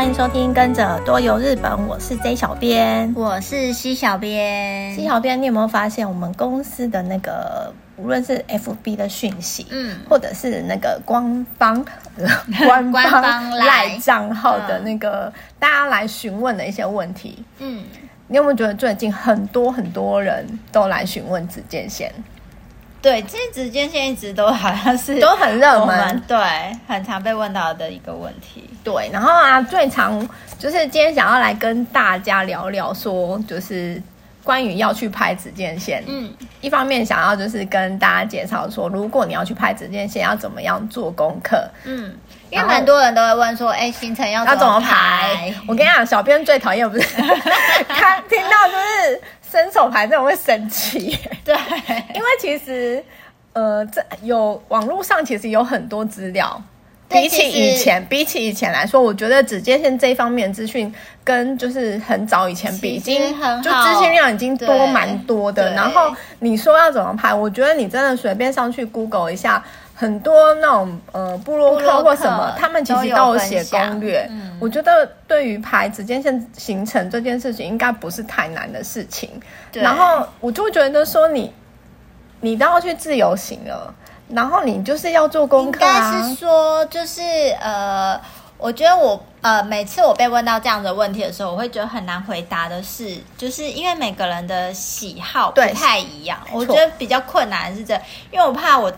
欢迎收听《跟着多游日本》，我是 J 小编，我是 C 小编。C 小编，你有没有发现我们公司的那个，无论是 FB 的讯息，嗯，或者是那个官方 官方赖账号的那个、嗯、大家来询问的一些问题，嗯，你有没有觉得最近很多很多人都来询问子健线？对，其实指尖线一直都好像是都很热门，对，很常被问到的一个问题。对，然后啊，最常就是今天想要来跟大家聊聊，说就是关于要去拍指尖线。嗯，一方面想要就是跟大家介绍说，如果你要去拍指尖线，要怎么样做功课。嗯，因为蛮多人都会问说，哎，行程要怎么，要怎么排？我跟你讲，小编最讨厌不是 看听到就是。伸手牌这种会生气，对，因为其实，呃，这有网络上其实有很多资料，比起以前，比起以前来说，我觉得指尖线这一方面资讯跟就是很早以前比，已经就资讯量已经多蛮多的。然后你说要怎么拍，我觉得你真的随便上去 Google 一下。很多那种呃部落客或什么，他们其实都有写攻略。嗯，我觉得对于排时间线行程这件事情，应该不是太难的事情。对。然后我就觉得说你，你都要去自由行了，然后你就是要做功课啊。应该是说，就是呃，我觉得我呃，每次我被问到这样的问题的时候，我会觉得很难回答的是，就是因为每个人的喜好不太一样。我觉得比较困难的是这，因为我怕我。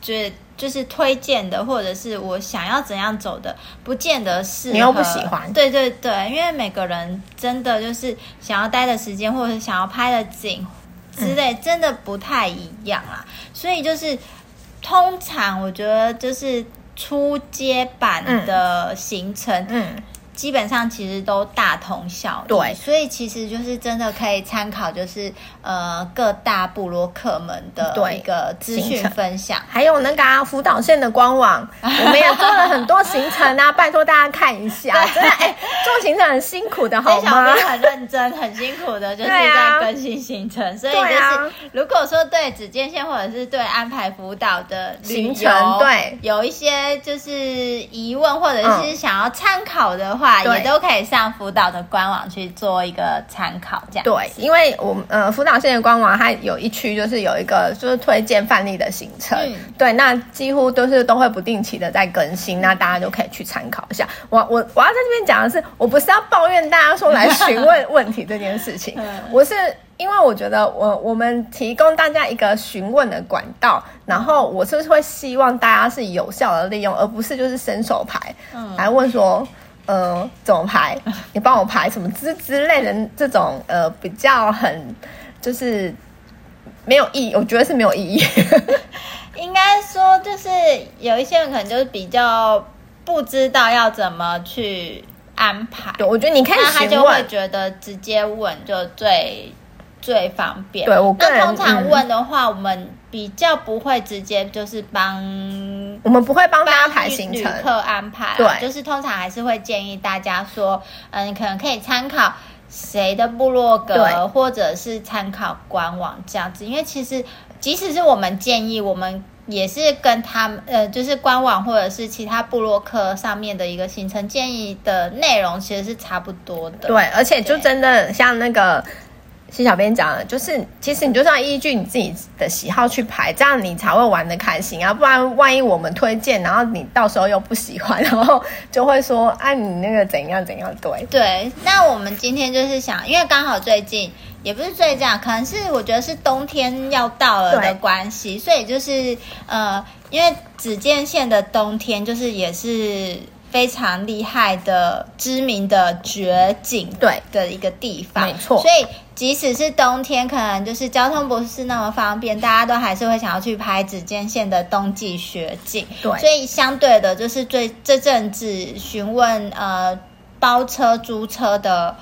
觉得就是推荐的，或者是我想要怎样走的，不见得是你又不喜欢。对对对，因为每个人真的就是想要待的时间，或者是想要拍的景之类，嗯、真的不太一样啦。所以就是通常我觉得就是初阶版的行程，嗯。嗯基本上其实都大同小异，对，所以其实就是真的可以参考，就是呃各大部落客们的一个资讯分享，还有那个啊福岛县的官网，我们也做了很多行程啊，拜托大家看一下，真的哎、欸，做行程很辛苦的，好吗？很认真，很辛苦的，就是在更新行程，啊、所以就是如果说对指尖线或者是对安排福岛的行程，对。有一些就是疑问或者是想要参考的话。也都可以上福岛的官网去做一个参考，这样对，因为我们呃福岛县的官网它有一区就是有一个就是推荐范例的行程，嗯、对，那几乎都是都会不定期的在更新，那大家都可以去参考一下。我我我要在这边讲的是，我不是要抱怨大家说来询问问题这件事情，我是因为我觉得我我们提供大家一个询问的管道，然后我是不是会希望大家是有效的利用，而不是就是伸手牌、嗯、来问说。呃，怎么排？你帮我排什么之之类的这种呃，比较很就是没有意义，我觉得是没有意义。应该说，就是有一些人可能就是比较不知道要怎么去安排。对，我觉得你可以询问，他就会觉得直接问就最最方便。对，我那通常问的话，嗯、我们。比较不会直接就是帮，我们不会帮大家排行程、旅客安排，对，就是通常还是会建议大家说，嗯，你可能可以参考谁的部落格，或者是参考官网这样子，因为其实即使是我们建议，我们也是跟他们，呃，就是官网或者是其他部落客上面的一个行程建议的内容，其实是差不多的。对，而且就真的像那个。其实小编讲的，就是其实你就是要依据你自己的喜好去排，这样你才会玩的开心啊！不然万一我们推荐，然后你到时候又不喜欢，然后就会说，哎、啊，你那个怎样怎样？对对。那我们今天就是想，因为刚好最近也不是最近，可能是我觉得是冬天要到了的关系，所以就是呃，因为指尖线的冬天就是也是。非常厉害的、知名的绝景对的一个地方，没错。所以即使是冬天，可能就是交通不是那么方便，大家都还是会想要去拍指尖线的冬季雪景。对，所以相对的，就是最这阵子询问呃包车租车的。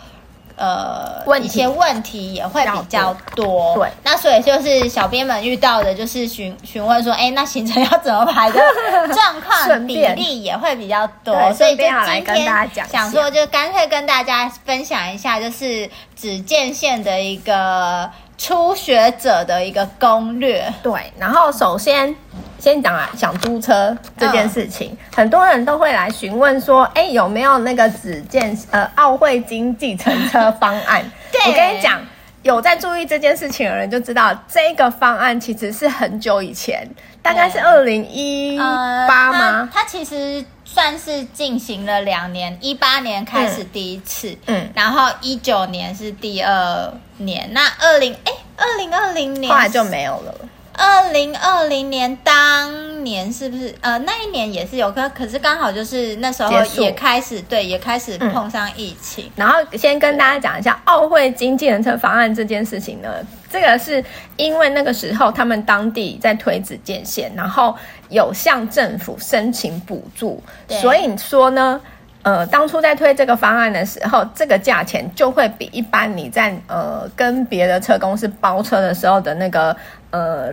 呃，一些问题也会比较多，对。那所以就是小编们遇到的，就是询询问说，哎，那行程要怎么排的？状况比例也会比较多，所以就今天想说，就干脆跟大家分享一下，就是指见线的一个初学者的一个攻略。对，然后首先先讲啊，想租车这件事情，嗯、很多人都会来询问说，哎，有没有那个只见呃奥会金计程车方案？对我跟你讲，有在注意这件事情的人就知道，这个方案其实是很久以前，大概是二零一八吗？它其实算是进行了两年，一八年开始第一次，嗯，嗯然后一九年是第二年，那二零哎，二零二零年后来就没有了。二零二零年当年是不是？呃那一年也是有可可是刚好就是那时候也开始对也开始碰上疫情，嗯，然后先跟大家讲一下奥会金计程车方案这件事情呢，这个是因为那个时候他们当地在推子建线，然后有向政府申请补助，所以说呢，呃，当初在推这个方案的时候，这个价钱就会比一般你在呃跟别的车公司包车的时候的那个呃。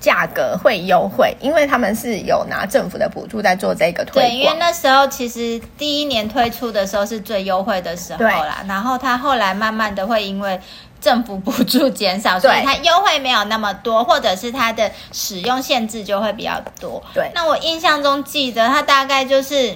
价格会优惠，因为他们是有拿政府的补助在做这个推广。对，因为那时候其实第一年推出的时候是最优惠的时候啦，然后它后来慢慢的会因为政府补助减少，所以它优惠没有那么多，或者是它的使用限制就会比较多。对，那我印象中记得它大概就是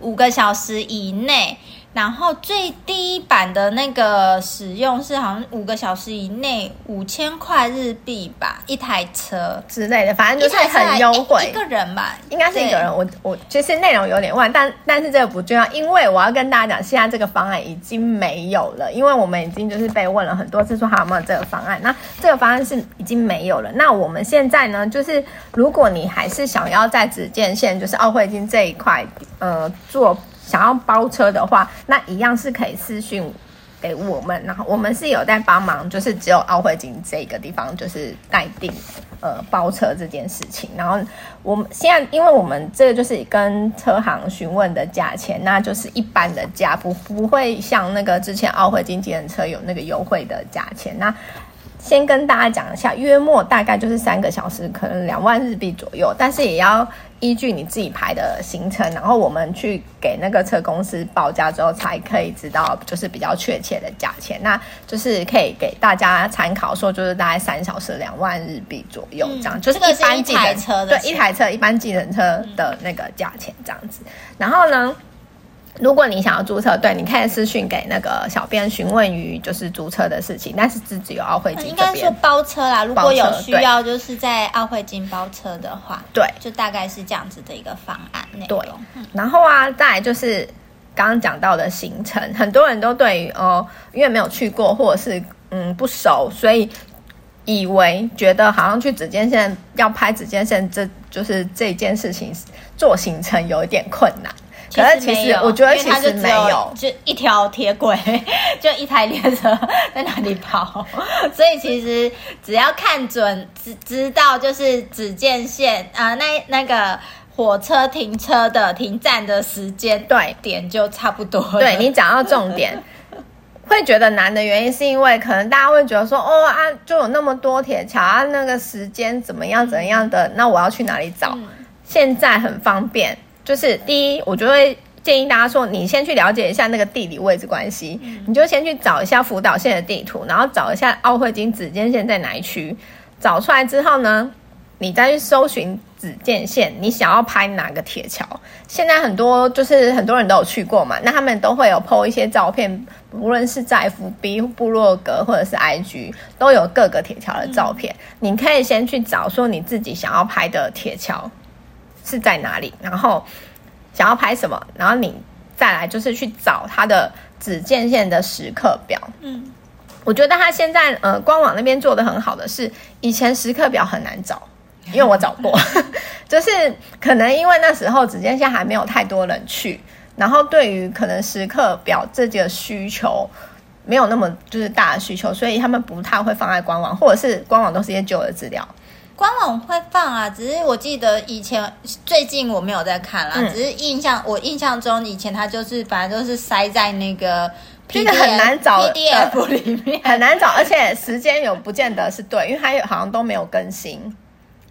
五个小时以内。然后最低版的那个使用是好像五个小时以内五千块日币吧，一台车之类的，反正就是很优惠。一个人吧，应该是一个人。我我其实内容有点乱，但但是这个不重要，因为我要跟大家讲，现在这个方案已经没有了，因为我们已经就是被问了很多次说还有没有这个方案。那这个方案是已经没有了。那我们现在呢，就是如果你还是想要在只见线，就是奥会金这一块，呃，做。想要包车的话，那一样是可以私讯给我们，然后我们是有在帮忙，就是只有奥会金这个地方就是代订呃包车这件事情。然后我们现在，因为我们这个就是跟车行询问的价钱，那就是一般的价，不不会像那个之前奥会金计程车有那个优惠的价钱。那先跟大家讲一下，约莫大概就是三个小时，可能两万日币左右，但是也要依据你自己排的行程，然后我们去给那个车公司报价之后，才可以知道就是比较确切的价钱。那就是可以给大家参考，说就是大概三小时两万日币左右这样，嗯、就是一般计程车的对一台车一般计程车的那个价钱这样子。然后呢，如果你想要租车，对，你可以私讯给那个小编询问于就是租车的事情，但是自己有奥会金。应该说包车啦，如果有需要，就是在奥会金包车的话，对，就大概是这样子的一个方案内容。对，然后啊，再来就是刚刚讲到的行程，很多人都对于哦，因为没有去过或者是嗯不熟，所以以为觉得好像去只见线要拍只见线，这就是这件事情做行程有一点困难。可是其实我觉得其实没有，就一条铁轨，就一台列车在那里跑，所以其实只要看准，知知道就是只见线啊、呃，那那个火车停车的停站的时间对点就差不多了。对，你讲到重点，会觉得难的原因是因为可能大家会觉得说哦啊，就有那么多铁桥啊，那个时间怎么样怎么样的，那我要去哪里找？嗯、现在很方便。就是第一，我就会建议大家说，你先去了解一下那个地理位置关系，嗯、你就先去找一下福岛县的地图，然后找一下奥会金只见线在哪一区，找出来之后呢，你再去搜寻只见线，你想要拍哪个铁桥？现在很多就是很多人都有去过嘛，那他们都会有 po 一些照片，无论是在 FB 部落格或者是 IG，都有各个铁桥的照片，嗯、你可以先去找说你自己想要拍的铁桥。是在哪里？然后想要拍什么？然后你再来就是去找它的只见线的时刻表。嗯，我觉得他现在呃官网那边做的很好的是，以前时刻表很难找，因为我找过，就是可能因为那时候只见线还没有太多人去，然后对于可能时刻表这个需求没有那么就是大的需求，所以他们不太会放在官网，或者是官网都是一些旧的资料。官网会放啊，只是我记得以前最近我没有在看啦，嗯、只是印象我印象中以前它就是反正都是塞在那个 PDF, 这个很难找 PDF 里面，很难找，而且时间有不见得是对，因为它有好像都没有更新，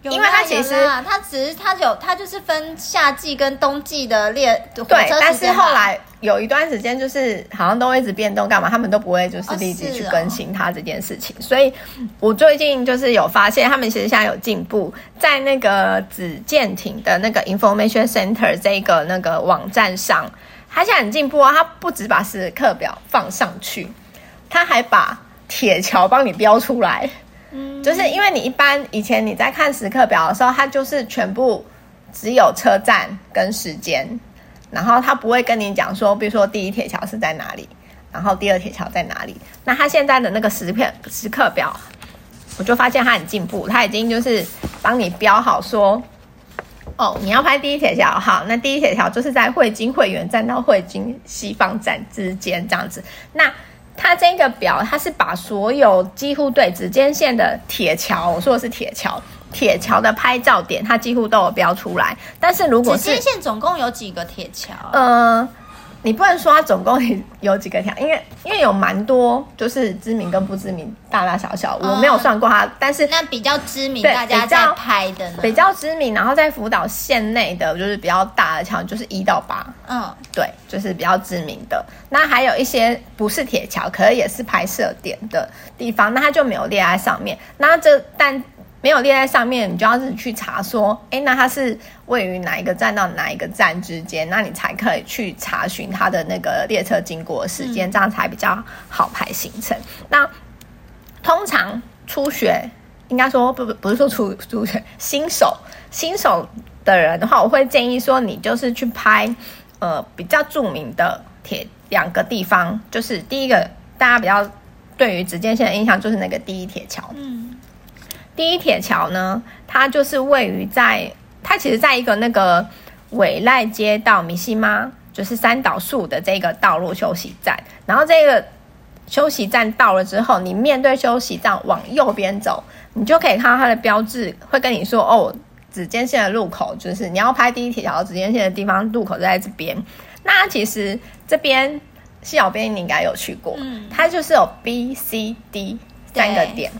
因为它其实它只是它有它就是分夏季跟冬季的列火车，对，但是后来有一段时间就是好像都会一直变动，干嘛他们都不会就是立即去更新它这件事情。哦哦、所以我最近就是有发现，他们其实现在有进步，在那个子舰艇的那个 Information Center 这个那个网站上，他现在很进步啊！他不只把时刻表放上去，他还把铁桥帮你标出来。嗯，就是因为你一般以前你在看时刻表的时候，它就是全部只有车站跟时间。然后他不会跟你讲说，比如说第一铁桥是在哪里，然后第二铁桥在哪里。那他现在的那个时片时刻表，我就发现他很进步，他已经就是帮你标好说，哦，你要拍第一铁桥，好，那第一铁桥就是在汇金会员站到汇金西方站之间这样子。那他这个表，他是把所有几乎对指尖线的铁桥，我说的是铁桥。铁桥的拍照点，它几乎都有标出来。但是如果是指尖线总共有几个铁桥？呃，你不能说它总共有几个条，因为因为有蛮多，就是知名跟不知名，大大小小，我没有算过它。嗯、但是那比较知名，大家在拍的呢？比较知名，然后在福岛县内的，就是比较大的桥，就是一到八。嗯，对，就是比较知名的。那还有一些不是铁桥，可是也是拍摄点的地方，那它就没有列在上面。那这但。没有列在上面，你就要自己去查说，哎，那它是位于哪一个站到哪一个站之间，那你才可以去查询它的那个列车经过的时间，嗯、这样才比较好排行程。那通常初学，应该说不不不是说初初学，新手新手的人的话，我会建议说，你就是去拍呃比较著名的铁两个地方，就是第一个大家比较对于直接线的印象就是那个第一铁桥，嗯。第一铁桥呢，它就是位于在它其实在一个那个尾濑街道米西妈，就是三岛树的这个道路休息站。然后这个休息站到了之后，你面对休息站往右边走，你就可以看到它的标志，会跟你说哦，指尖线的路口就是你要拍第一铁桥指尖线的地方，路口就在这边。那其实这边细小编你应该有去过，嗯，它就是有 B、C、D 三个点。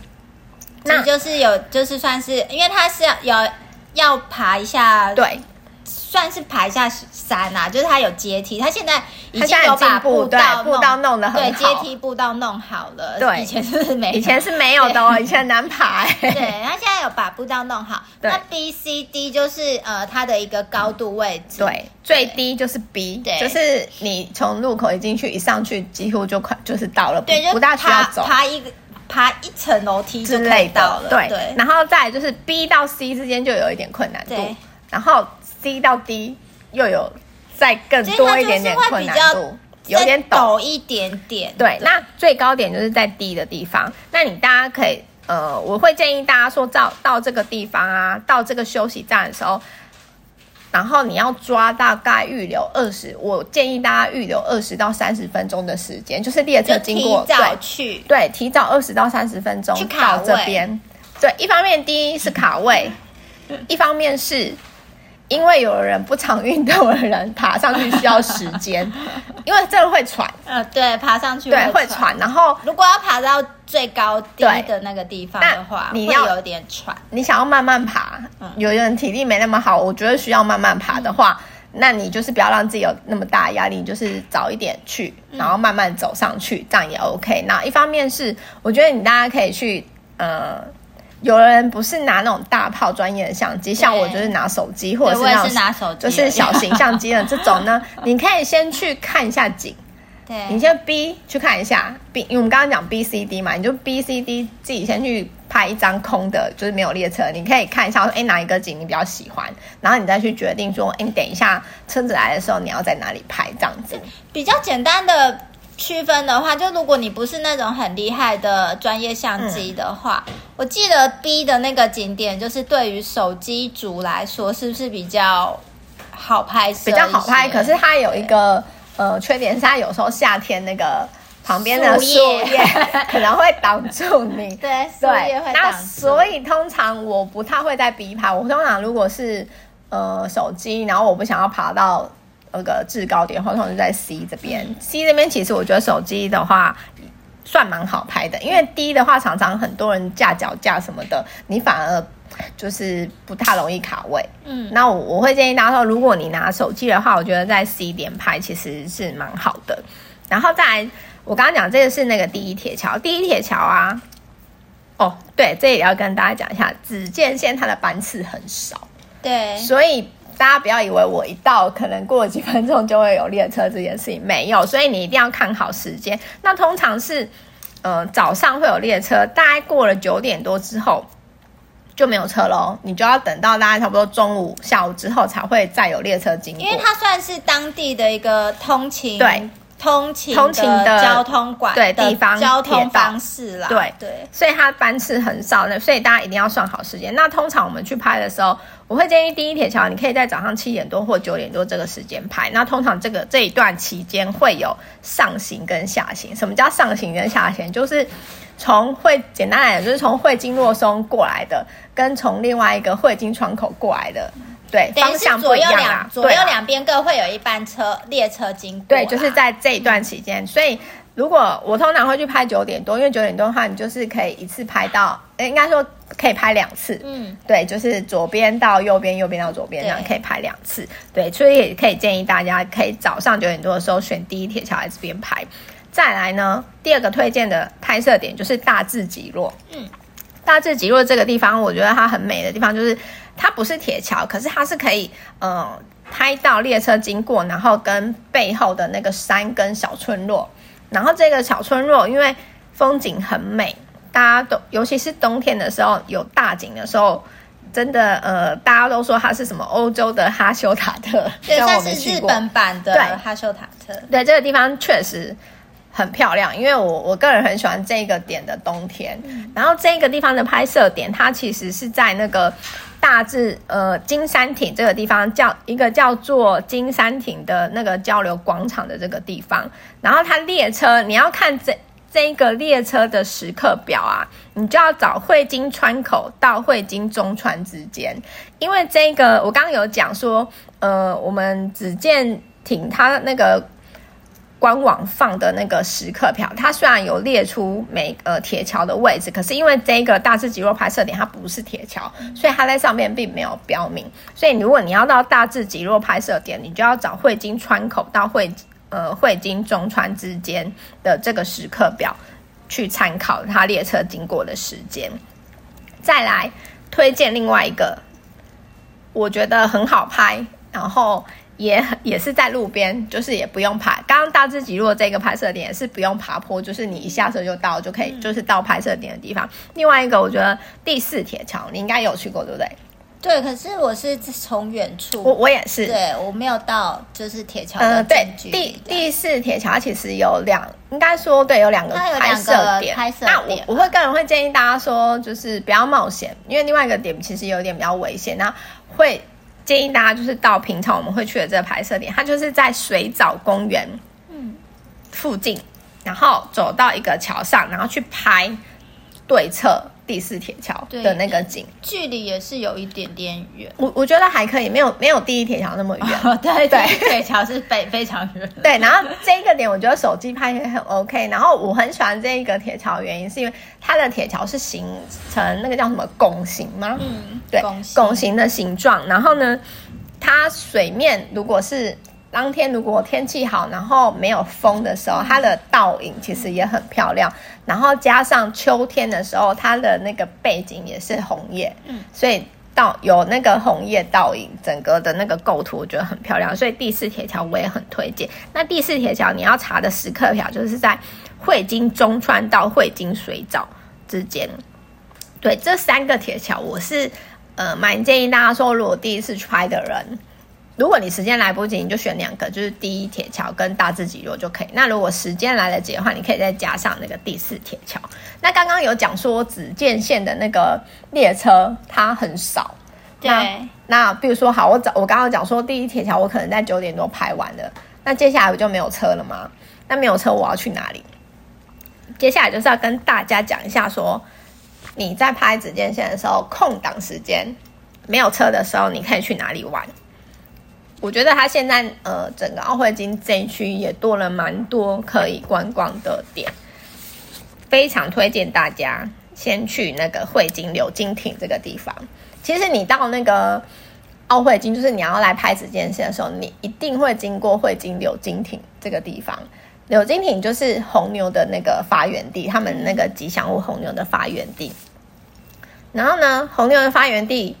那就是有，就是算是，因为它是要有要爬一下，对，算是爬一下山啊，就是它有阶梯，它现在已经有把步道步道弄得很好，对，阶梯步道弄好了，对，以前是没，以前是没有的哦，以前难爬，对，它现在有把步道弄好。那 B、C、D 就是呃它的一个高度位置，对，最低就是 B，对，就是你从入口一进去一上去，几乎就快就是到了，对，不大需要走，爬一个。爬一层楼梯就可以到了，对，对，然后再就是 B 到 C 之间就有一点困难度，然后 C 到 D 又有再更多一点点困难度，有点陡一点点。对，对，那最高点就是在 D 的地方。那你大家可以，呃，我会建议大家说，到到这个地方啊，到这个休息站的时候。然后你要抓大概预留二十，我建议大家预留二十到三十分钟的时间，就是列车经过，提早去，对，对，提早二十到三十分钟到这边。对，一方面第一是卡位，一方面是。因为有人不常运动的人爬上去需要时间，因为这个会喘。呃，对，爬上去对会喘。然后如果要爬到最高低的那个地方的话，你要有点喘。你想要慢慢爬，有人体力没那么好，我觉得需要慢慢爬的话，嗯、那你就是不要让自己有那么大压力，就是早一点去，然后慢慢走上去，这样也 OK。那一方面是我觉得你大家可以去呃。有人不是拿那种大炮专业的相机，像我就是拿手机，或者是那种拿手机，就是小型相机的这种呢。你可以先去看一下景，对，你先 B 去看一下 B，因为我们刚刚讲 B C D 嘛，你就 B C D 自己先去拍一张空的，就是没有列车，你可以看一下说，哎，哪一个景你比较喜欢，然后你再去决定说，哎，你等一下车子来的时候你要在哪里拍，这样子比较简单的。区分的话，就如果你不是那种很厉害的专业相机的话，嗯，我记得 B 的那个景点，就是对于手机族来说，是不是比较好拍摄？比较好拍，可是它有一个呃缺点，是它有时候夏天那个旁边的树叶 可能会挡住你。对，树叶会挡住。那所以通常我不太会在 B 拍，我通常如果是呃手机，然后我不想要爬到。那个制高点，或者是在 C 这边，C 这边其实我觉得手机的话算蛮好拍的，因为 D 的话常常很多人架脚架什么的，你反而就是不太容易卡位。嗯，那我我会建议大家说，如果你拿手机的话，我觉得在 C 点拍其实是蛮好的。然后再来，我刚刚讲这个是那个第一铁桥，第一铁桥啊，哦，对，这也要跟大家讲一下，紫箭线它的班次很少，对，所以大家不要以为我一到可能过了几分钟就会有列车这件事情，没有，所以你一定要看好时间。那通常是，呃，早上会有列车，大概过了九点多之后就没有车喽，你就要等到大概差不多中午、下午之后才会再有列车经过，因为它算是当地的一个通勤。对。通勤通勤的交通管对地方交通方式啦，对对，所以它班次很少的，所以大家一定要算好时间。那通常我们去拍的时候，我会建议第一铁桥，你可以在早上七点多或九点多这个时间拍。那通常这个这一段期间会有上行跟下行。什么叫上行跟下行？就是从会简单来讲，就是从汇金洛松过来的，跟从另外一个汇金窗口过来的。对，方向不一样啊，左右两边各会有一班车列车经过。对，就是在这一段期间，所以如果我通常会去拍九点多，因为九点多的话，你就是可以一次拍到，应该说可以拍两次。嗯，对，就是左边到右边，右边到左边，这样可以拍两次。对，所以也可以建议大家可以早上九点多的时候选第一铁桥来这边拍。再来呢，第二个推荐的拍摄点就是大智极落。嗯，大智极落这个地方，我觉得它很美的地方就是。它不是铁桥，可是它是可以，呃，拍到列车经过，然后跟背后的那个山跟小村落，然后这个小村落因为风景很美，大家都尤其是冬天的时候有大景的时候，真的，呃，大家都说它是什么欧洲的哈修塔特，对，它是日本版的哈修塔特，对，这个地方确实很漂亮，因为我我个人很喜欢这个点的冬天，嗯、然后这个地方的拍摄点，它其实是在那个。大致呃金山亭这个地方叫一个叫做金山亭的那个交流广场的这个地方，然后它列车你要看这这个列车的时刻表啊，你就要找汇金川口到汇金中川之间，因为这个我刚刚有讲说，呃，我们紫箭町它那个。官网放的那个时刻表，它虽然有列出每呃铁桥的位置，可是因为这个大智极落拍摄点它不是铁桥，所以它在上面并没有标明。所以如果你要到大智极落拍摄点，你就要找汇金川口到汇呃汇金中川之间的这个时刻表去参考它列车经过的时间。再来推荐另外一个，我觉得很好拍，然后。也也是在路边，就是也不用爬。刚刚大智极落这个拍摄点也是不用爬坡，就是你一下车就到，就可以，就是到拍摄点的地方。嗯、另外一个，我觉得第四铁桥你应该有去过，对不对？对，可是我是从远处，我我也是，对我没有到，就是铁桥的对，第第四铁桥其实有两，应该说对，有两个拍摄点。拍摄那我我会个人会建议大家说，就是不要冒险，因为另外一个点其实有点比较危险，那会。建议大家就是到平常我们会去的这个拍摄点，它就是在水藻公园嗯。附近，然后走到一个桥上，然后去拍对侧第四铁桥的那个景，距离也是有一点点远。我我觉得还可以，没有没有第一铁桥那么远。哦、对对，铁桥是非非常远。对，然后这个点我觉得手机拍也很 OK。然后我很喜欢这一个铁桥原因是因为它的铁桥是形成那个叫什么拱形吗？嗯，对，拱形的形状。然后呢，它水面如果是。当天如果天气好，然后没有风的时候，它的倒影其实也很漂亮。然后加上秋天的时候，它的那个背景也是红叶，嗯，所以倒有那个红叶倒影，整个的那个构图我觉得很漂亮。所以第四铁桥我也很推荐。那第四铁桥你要查的时刻表就是在汇金中川到汇金水藻之间。对，这三个铁桥我是呃蛮建议大家说，如果第一次去拍的人。如果你时间来不及，你就选两个，就是第一铁桥跟大智极落就可以。那如果时间来得及的话，你可以再加上那个第四铁桥。那刚刚有讲说紫箭线的那个列车它很少，对。那，那比如说好，我早我刚刚讲说第一铁桥我可能在九点多排完了，那接下来我就没有车了吗？那没有车我要去哪里？接下来就是要跟大家讲一下说，你在拍紫箭线的时候，空档时间没有车的时候，你可以去哪里玩？我觉得它现在呃，整个奥会津这一区也多了蛮多可以观光的点，非常推荐大家先去那个汇金柳金亭这个地方。其实你到那个奥会金，就是你要来拍紫禁线的时候，你一定会经过汇金柳金亭这个地方。柳金亭就是红牛的那个发源地，他们那个吉祥物红牛的发源地。然后呢，红牛的发源地，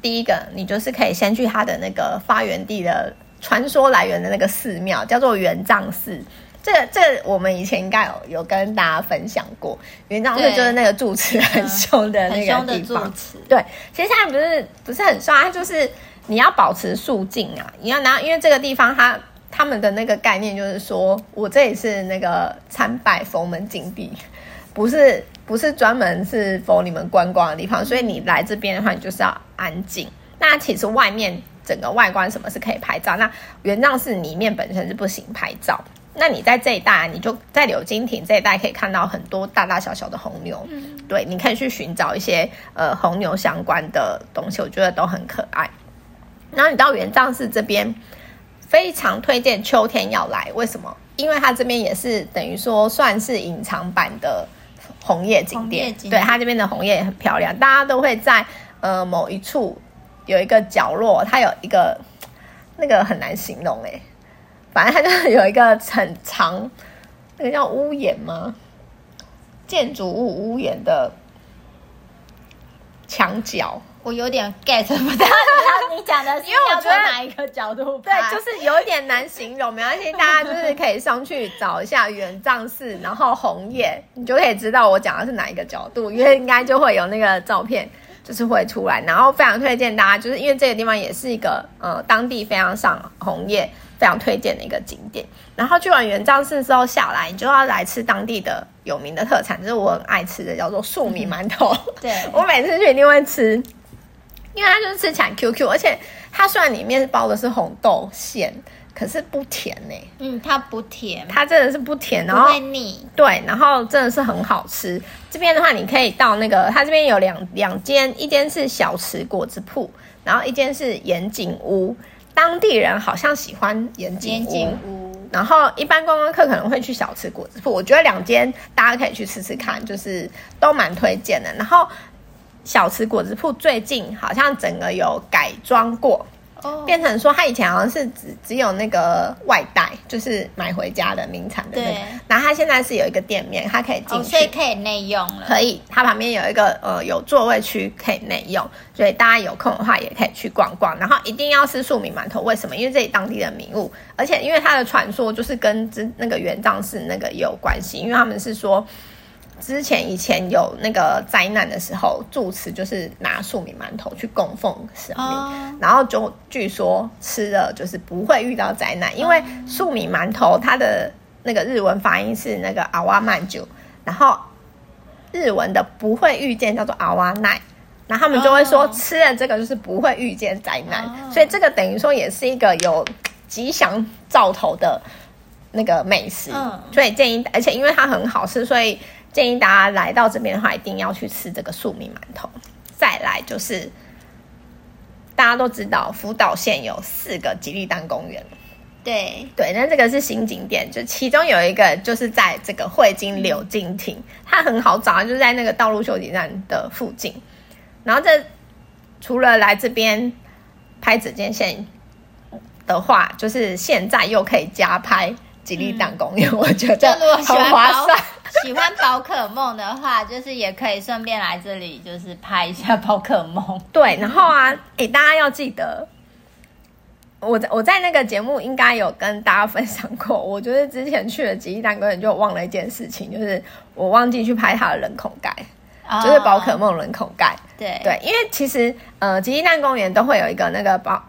第一个你就是可以先去它的那个发源地的传说来源的那个寺庙，叫做元藏寺。这个这个我们以前应该有有跟大家分享过，元藏寺就是那个住持很凶的那个地方。对，其实现在不是不是很凶，它就是你要保持肃静啊，你要拿，因为这个地方它。他们的那个概念就是说，我这里是那个参拜佛门禁地，不是不是专门是 for 你们观光的地方，所以你来这边的话，你就是要安静。那其实外面整个外观什么是可以拍照，那元藏寺里面本身是不行拍照。那你在这一带，你就在柳金亭这一带可以看到很多大大小小的红牛，嗯、对，你可以去寻找一些呃红牛相关的东西，我觉得都很可爱。然后你到元藏寺这边。非常推荐秋天要来，为什么？因为它这边也是等于说算是隐藏版的红叶景点，对，它这边的红叶也很漂亮，大家都会在呃某一处有一个角落，它有一个那个很难形容哎，反正它就是有一个很长，那个叫屋檐吗？建筑物屋檐的墙角。我有点 get 不到你讲的，因为我觉得哪一个角度对，就是有一点难形容。没关系，大家就是可以上去找一下元藏寺，然后红叶，你就可以知道我讲的是哪一个角度，因为应该就会有那个照片，就是会出来。然后非常推荐大家，就是因为这个地方也是一个呃当地非常上红叶非常推荐的一个景点。然后去完元藏寺之后下来，你就要来吃当地的有名的特产，就是我很爱吃的，叫做粟米馒头。对，我每次去一定会吃。因为它就是吃起来 Q Q，而且它虽然里面包的是红豆馅，可是不甜呢、欸。嗯，它不甜，它真的是不甜，然后。对，然后真的是很好吃。这边的话，你可以到那个，它这边有两两间，一间是小池果子铺，然后一间是盐井屋。当地人好像喜欢盐井屋，然后一般观光客可能会去小吃果子铺。我觉得两间大家可以去吃吃看，就是都蛮推荐的。然后。小吃果子铺最近好像整个有改装过，oh. 变成说它以前好像是只只有那个外带，就是买回家的名产的那个，对然后它现在是有一个店面，它可以进去，oh, 所以可以内用了。可以，它旁边有一个呃有座位区可以内用，所以大家有空的话也可以去逛逛。然后一定要吃素米馒头，为什么？因为这里当地的名物，而且因为它的传说就是跟之那个元藏寺那个也有关系，因为他们是说。之前以前有那个灾难的时候，住持就是拿粟米馒头去供奉神明，oh. 然后就据说吃了就是不会遇到灾难，因为粟米馒头它的那个日文发音是那个阿瓦曼九，然后日文的不会遇见叫做阿瓦奈，然后他们就会说吃了这个就是不会遇见灾难，oh. 所以这个等于说也是一个有吉祥兆头的那个美食，oh. 所以建议，而且因为它很好吃，所以。建议大家来到这边的话，一定要去吃这个粟米馒头。再来就是，大家都知道福岛县有四个吉利蛋公园，对对，那这个是新景点，就其中有一个就是在这个汇金柳金亭，嗯、它很好找，就是在那个道路休息站的附近。然后这除了来这边拍紫禁线的话，就是现在又可以加拍吉利蛋公园，嗯、我觉得很划算。喜欢宝可梦的话，就是也可以顺便来这里，就是拍一下宝可梦。对，然后啊，哎，大家要记得，我在我在那个节目应该有跟大家分享过，我就是之前去了吉利蛋公园，就忘了一件事情，就是我忘记去拍它的人孔盖，哦、就是宝可梦人孔盖。对对，因为其实呃，吉利蛋公园都会有一个那个宝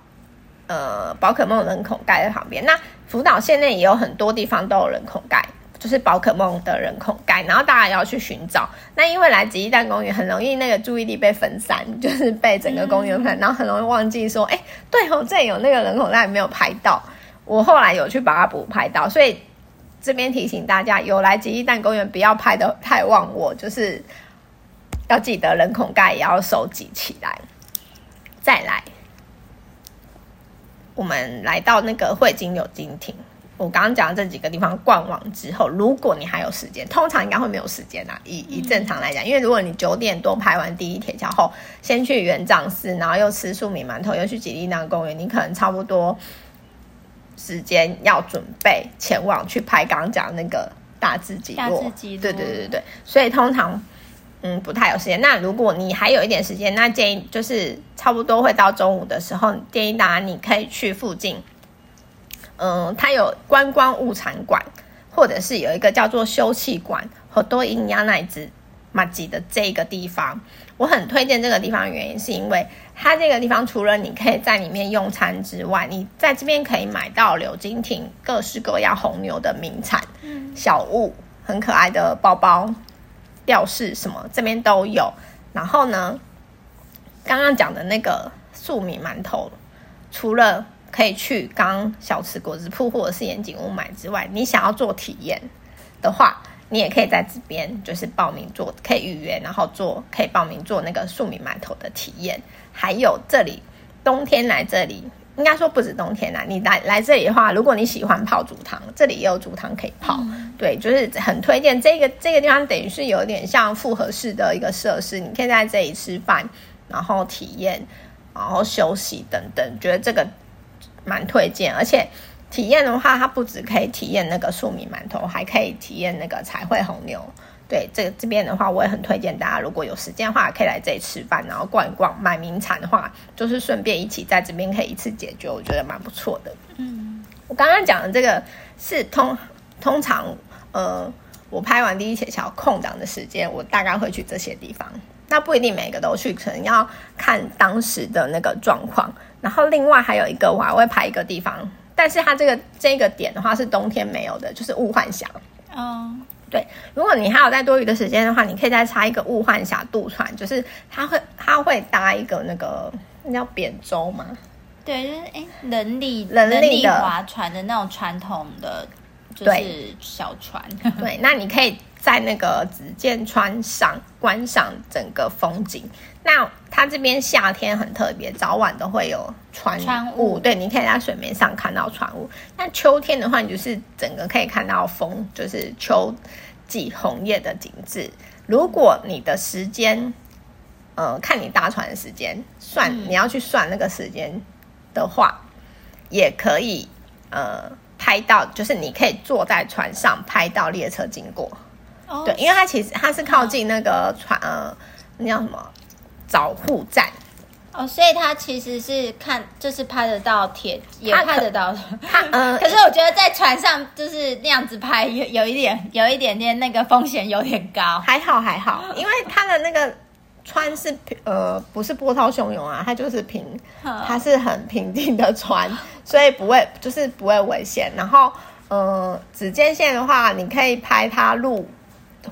呃宝可梦人孔盖在旁边，那福岛县内也有很多地方都有人孔盖。就是宝可梦的人孔盖，然后大家也要去寻找。那因为来吉利蛋公园很容易那个注意力被分散，就是被整个公园分，嗯、然后很容易忘记说，哎，对哦，这里有那个人孔盖没有拍到。我后来有去把它补拍到，所以这边提醒大家，有来吉利蛋公园不要拍的太忘我，就是要记得人孔盖也要收集起来。再来，我们来到那个汇金柳金亭。我刚刚讲的这几个地方逛完之后，如果你还有时间，通常应该会没有时间啦。以以正常来讲，因为如果你九点多拍完第一铁桥后，先去元长寺，然后又吃素米馒头，又去吉利那公园，你可能差不多时间要准备前往去拍刚刚讲的那个大智积落。大智。对对对对，所以通常嗯不太有时间。那如果你还有一点时间，那建议就是差不多会到中午的时候，建议大家你可以去附近。嗯，它有观光物产馆，或者是有一个叫做休憩馆，和多营养奶子马吉的这个地方，我很推荐这个地方原因是因为它这个地方除了你可以在里面用餐之外，你在这边可以买到柳金亭各式各样红牛的名产、小物，很可爱的包包、吊饰什么，这边都有。然后呢，刚刚讲的那个粟米馒头，除了可以去刚小吃果子铺或者是盐井屋买之外，你想要做体验的话，你也可以在这边就是报名做，可以预约，然后做可以报名做那个素米馒头的体验。还有这里冬天来这里，应该说不止冬天啦，你来来这里的话，如果你喜欢泡煮汤，这里也有煮汤可以泡。嗯、对，就是很推荐这个这个地方，等于是有点像复合式的一个设施，你可以在这里吃饭，然后体验，然后休息等等，觉得这个。蛮推荐，而且体验的话，它不只可以体验那个粟米馒头，还可以体验那个彩绘红牛。对，这这边的话，我也很推荐大家，如果有时间的话，可以来这里吃饭，然后逛一逛，买名产的话，就是顺便一起在这边可以一次解决，我觉得蛮不错的。嗯，我刚刚讲的这个是通通常，呃，我拍完第一铁桥空档的时间，我大概会去这些地方。那不一定每个都去，可能要看当时的那个状况。然后另外还有一个，我还会排一个地方，但是它这个这个点的话是冬天没有的，就是雾幻峡。哦，对，如果你还有再多余的时间的话，你可以再插一个雾幻峡渡船，就是它会它会搭一个那个那叫扁舟吗？对，就是哎，人力人力划船的那种传统的，就是小船。对，那你可以。在那个紫箭川上观赏整个风景。那它这边夏天很特别，早晚都会有船雾。雾对，你可以在水面上看到船雾。那秋天的话，你就是整个可以看到风，就是秋季红叶的景致。如果你的时间，呃，看你搭船的时间，算你要去算那个时间的话，嗯、也可以呃拍到，就是你可以坐在船上拍到列车经过。Oh, 对，因为它其实它是靠近那个船，呃，那叫什么早户站哦，所以它其实是看，就是拍得到铁，也拍得到的。它嗯，可是我觉得在船上就是那样子拍，有有一点，有一点点那个风险有点高。还好还好，因为它的那个船是呃不是波涛汹涌啊，它就是平，它是很平静的船，所以不会就是不会危险。然后呃，指尖线的话，你可以拍它路。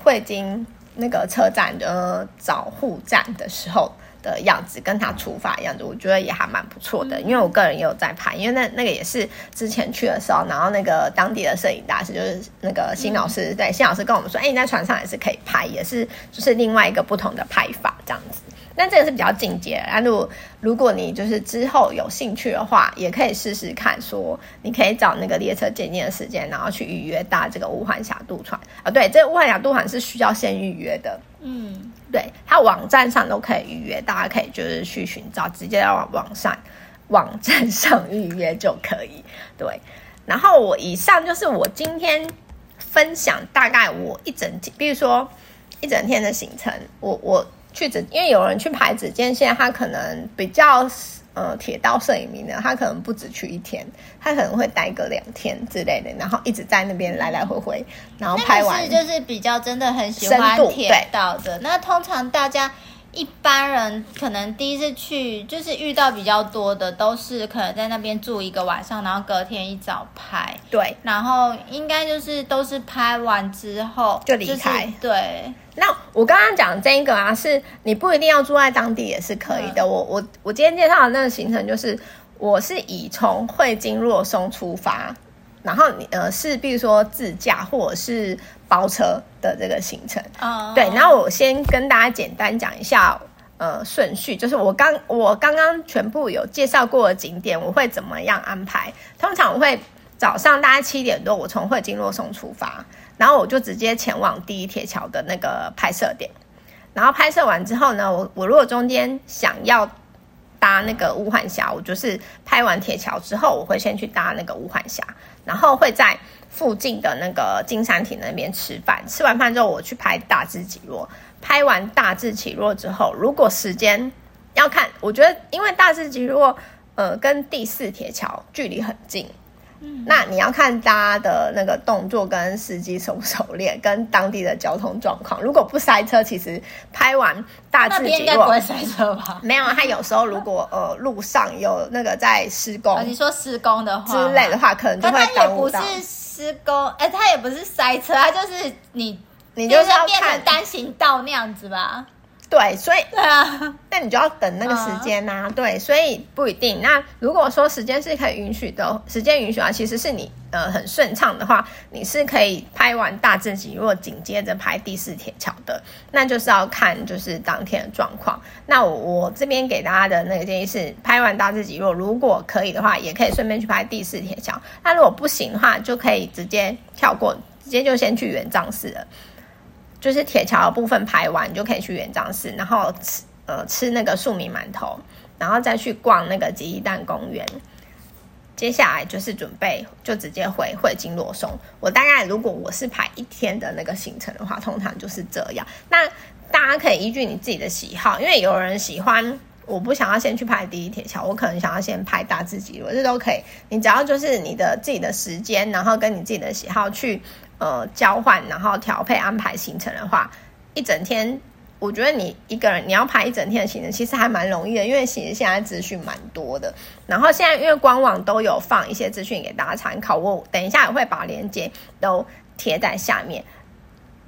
会经那个车站的找护站的时候的样子，跟他出发的样子，我觉得也还蛮不错的。因为我个人也有在拍，因为那那个也是之前去的时候，然后那个当地的摄影大师就是那个新老师，对，新老师跟我们说，哎，你在船上也是可以拍，也是就是另外一个不同的拍法这样子。但这个是比较进阶，然后如果如果你就是之后有兴趣的话，也可以试试看，说你可以找那个列车接近的时间，然后去预约搭这个乌幻峡渡船啊。对，这个雾幻峡渡船是需要先预约的。嗯，对，它网站上都可以预约，大家可以就是去寻找，直接要往网上网站上预约就可以。对，然后我以上就是我今天分享大概我一整天，比如说一整天的行程，我我。去指，因为有人去排指尖线，他可能比较呃铁道摄影迷呢，他可能不止去一天，他可能会待个两天之类的，然后一直在那边来来回回，然后拍完。那个是就是比较真的很喜欢铁道的。那通常大家一般人可能第一次去，就是遇到比较多的，都是可能在那边住一个晚上，然后隔天一早拍。对，然后应该就是都是拍完之后就离开。就是、对。那我刚刚讲这个啊，是你不一定要住在当地也是可以的。嗯、我我我今天介绍的那个行程就是，我是以从会津若松出发，然后你呃是比如说自驾或者是包车的这个行程。哦。对，然后我先跟大家简单讲一下呃顺序，就是我刚我刚刚全部有介绍过的景点，我会怎么样安排？通常我会早上大概七点多，我从会津若松出发，然后我就直接前往第一铁桥的那个拍摄点。然后拍摄完之后呢，我我如果中间想要搭那个乌环峡，我就是拍完铁桥之后，我会先去搭那个乌环峡，然后会在附近的那个金山亭那边吃饭。吃完饭之后，我去拍大智起落。拍完大智起落之后，如果时间要看，我觉得因为大智起落，呃，跟第四铁桥距离很近。嗯，那你要看大家的那个动作跟司机熟不熟练，跟当地的交通状况。如果不塞车，其实拍完大智起落应该不会塞车吧？没有，他有时候如果呃路上有那个在施工，哦、你说施工的话之类的话，可能就会耽误到。他也不是施工，哎，他也不是塞车，他就是你你就是要变成单行道那样子吧。对，所以对啊，那你就要等那个时间呐、啊。Uh. 对，所以不一定。那如果说时间是可以允许的，时间允许啊，其实是你呃很顺畅的话，你是可以拍完大智起落，紧接着拍第四铁桥的。那就是要看就是当天的状况。那我我这边给大家的那个建议是，拍完大自己，若，如果可以的话，也可以顺便去拍第四铁桥。那如果不行的话，就可以直接跳过，直接就先去元藏寺了。就是铁桥的部分拍完，你就可以去元藏寺，然后吃呃吃那个粟米馒头，然后再去逛那个吉利蛋公园。接下来就是准备就直接回会津若松。我大概如果我是排一天的那个行程的话，通常就是这样。那大家可以依据你自己的喜好，因为有人喜欢我不想要先去拍第一铁桥，我可能想要先拍大自己，我，这都可以。你只要就是你的自己的时间，然后跟你自己的喜好去。呃，交换然后调配安排行程的话，一整天，我觉得你一个人你要排一整天的行程，其实还蛮容易的，因为其实现在资讯蛮多的。然后现在因为官网都有放一些资讯给大家参考，我等一下也会把链接都贴在下面。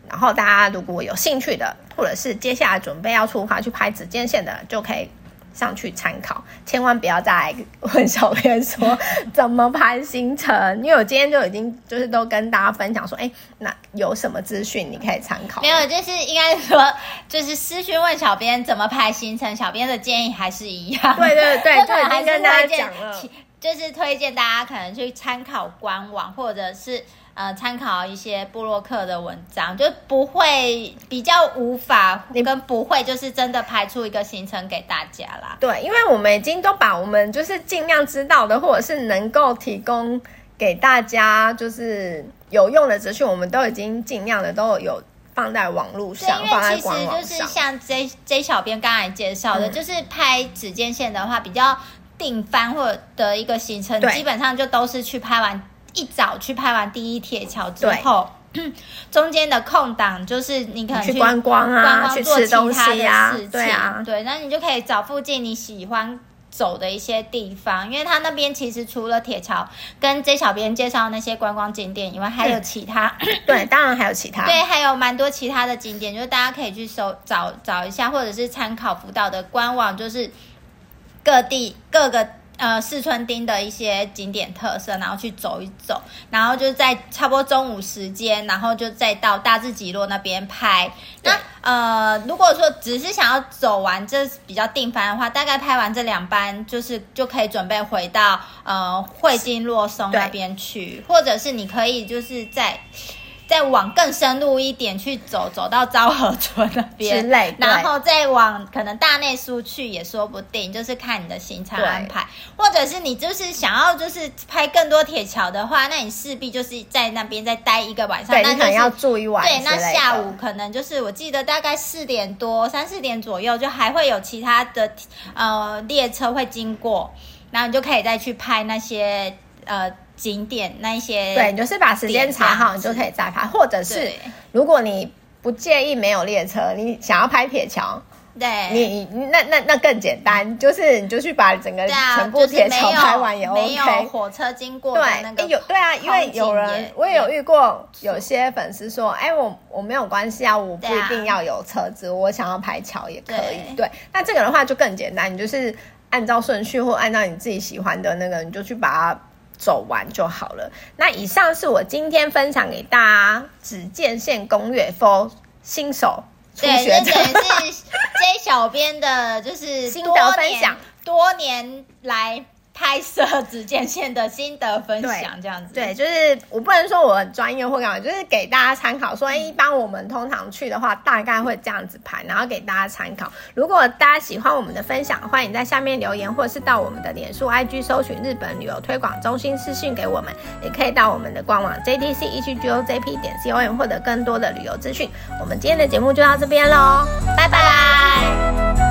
然后大家如果有兴趣的，或者是接下来准备要出发去拍紫箭线的，就可以。上去参考，千万不要再问小编说怎么排行程，因为我今天就已经就是都跟大家分享说，哎，那有什么资讯你可以参考？没有，就是应该说，就是私讯问小编怎么排行程，小编的建议还是一样。对对对，就已经跟大家讲了，就是推荐大家可能去参考官网，或者是。呃，参考一些布洛克的文章，就不会比较无法，你跟不会就是真的排出一个行程给大家啦。对，因为我们已经都把我们就是尽量知道的，或者是能够提供给大家就是有用的资讯，我们都已经尽量的都有放在网络上，放在官网上。就是像 J J 小编刚才介绍的，嗯、就是拍指尖线的话，比较定番或者的一个行程，基本上就都是去拍完。一早去拍完第一铁桥之后，中间的空档就是你可能去，去观光啊，观光做其他的事情，啊对啊，对，那你就可以找附近你喜欢走的一些地方，因为它那边其实除了铁桥跟 J 小编介绍那些观光景点以外，还有其他，对，当然还有其他，对，还有蛮多其他的景点，就是大家可以去搜找找一下，或者是参考辅导的官网，就是各地各个。呃，四川町的一些景点特色，然后去走一走，然后就在差不多中午时间，然后就再到大智吉落那边拍。那呃，如果说只是想要走完这比较定番的话，大概拍完这两班，就是就可以准备回到呃会津若松那边去，或者是你可以就是在。再往更深入一点去走，走到昭和村那边，然后再往可能大内苏去也说不定，就是看你的行程安排，或者是你就是想要就是拍更多铁桥的话，那你势必就是在那边再待一个晚上，对，那你可能要住一晚。对，那下午可能就是我记得大概四点多、三四点左右，就还会有其他的呃列车会经过，然后你就可以再去拍那些呃。景点那一些，对，你就是把时间查好，你就可以再拍。或者是如果你不介意没有列车，你想要拍铁桥，对，你那那那更简单，就是你就去把整个全部铁桥拍完也 OK。没有火车经过的那个，有对啊，因为有人我也有遇过，有些粉丝说，哎，我我没有关系啊，我不一定要有车子，我想要拍桥也可以。对，那这个的话就更简单，你就是按照顺序或按照你自己喜欢的那个，你就去把它。走完就好了。那以上是我今天分享给大家只见线攻略 for 新手初学者，对，是 J 小编的，就是心得分享，多年来拍摄指尖线的心得分享，这样子。对，就是我不能说我很专业或干嘛，就是给大家参考。说，一般我们通常去的话，大概会这样子拍，然后给大家参考。如果大家喜欢我们的分享，欢迎在下面留言，或者是到我们的脸书 IG 搜寻日本旅游推广中心私讯给我们，也可以到我们的官网 JTC 一区 GOJP 点 COM 获得更多的旅游资讯。我们今天的节目就到这边喽，拜拜。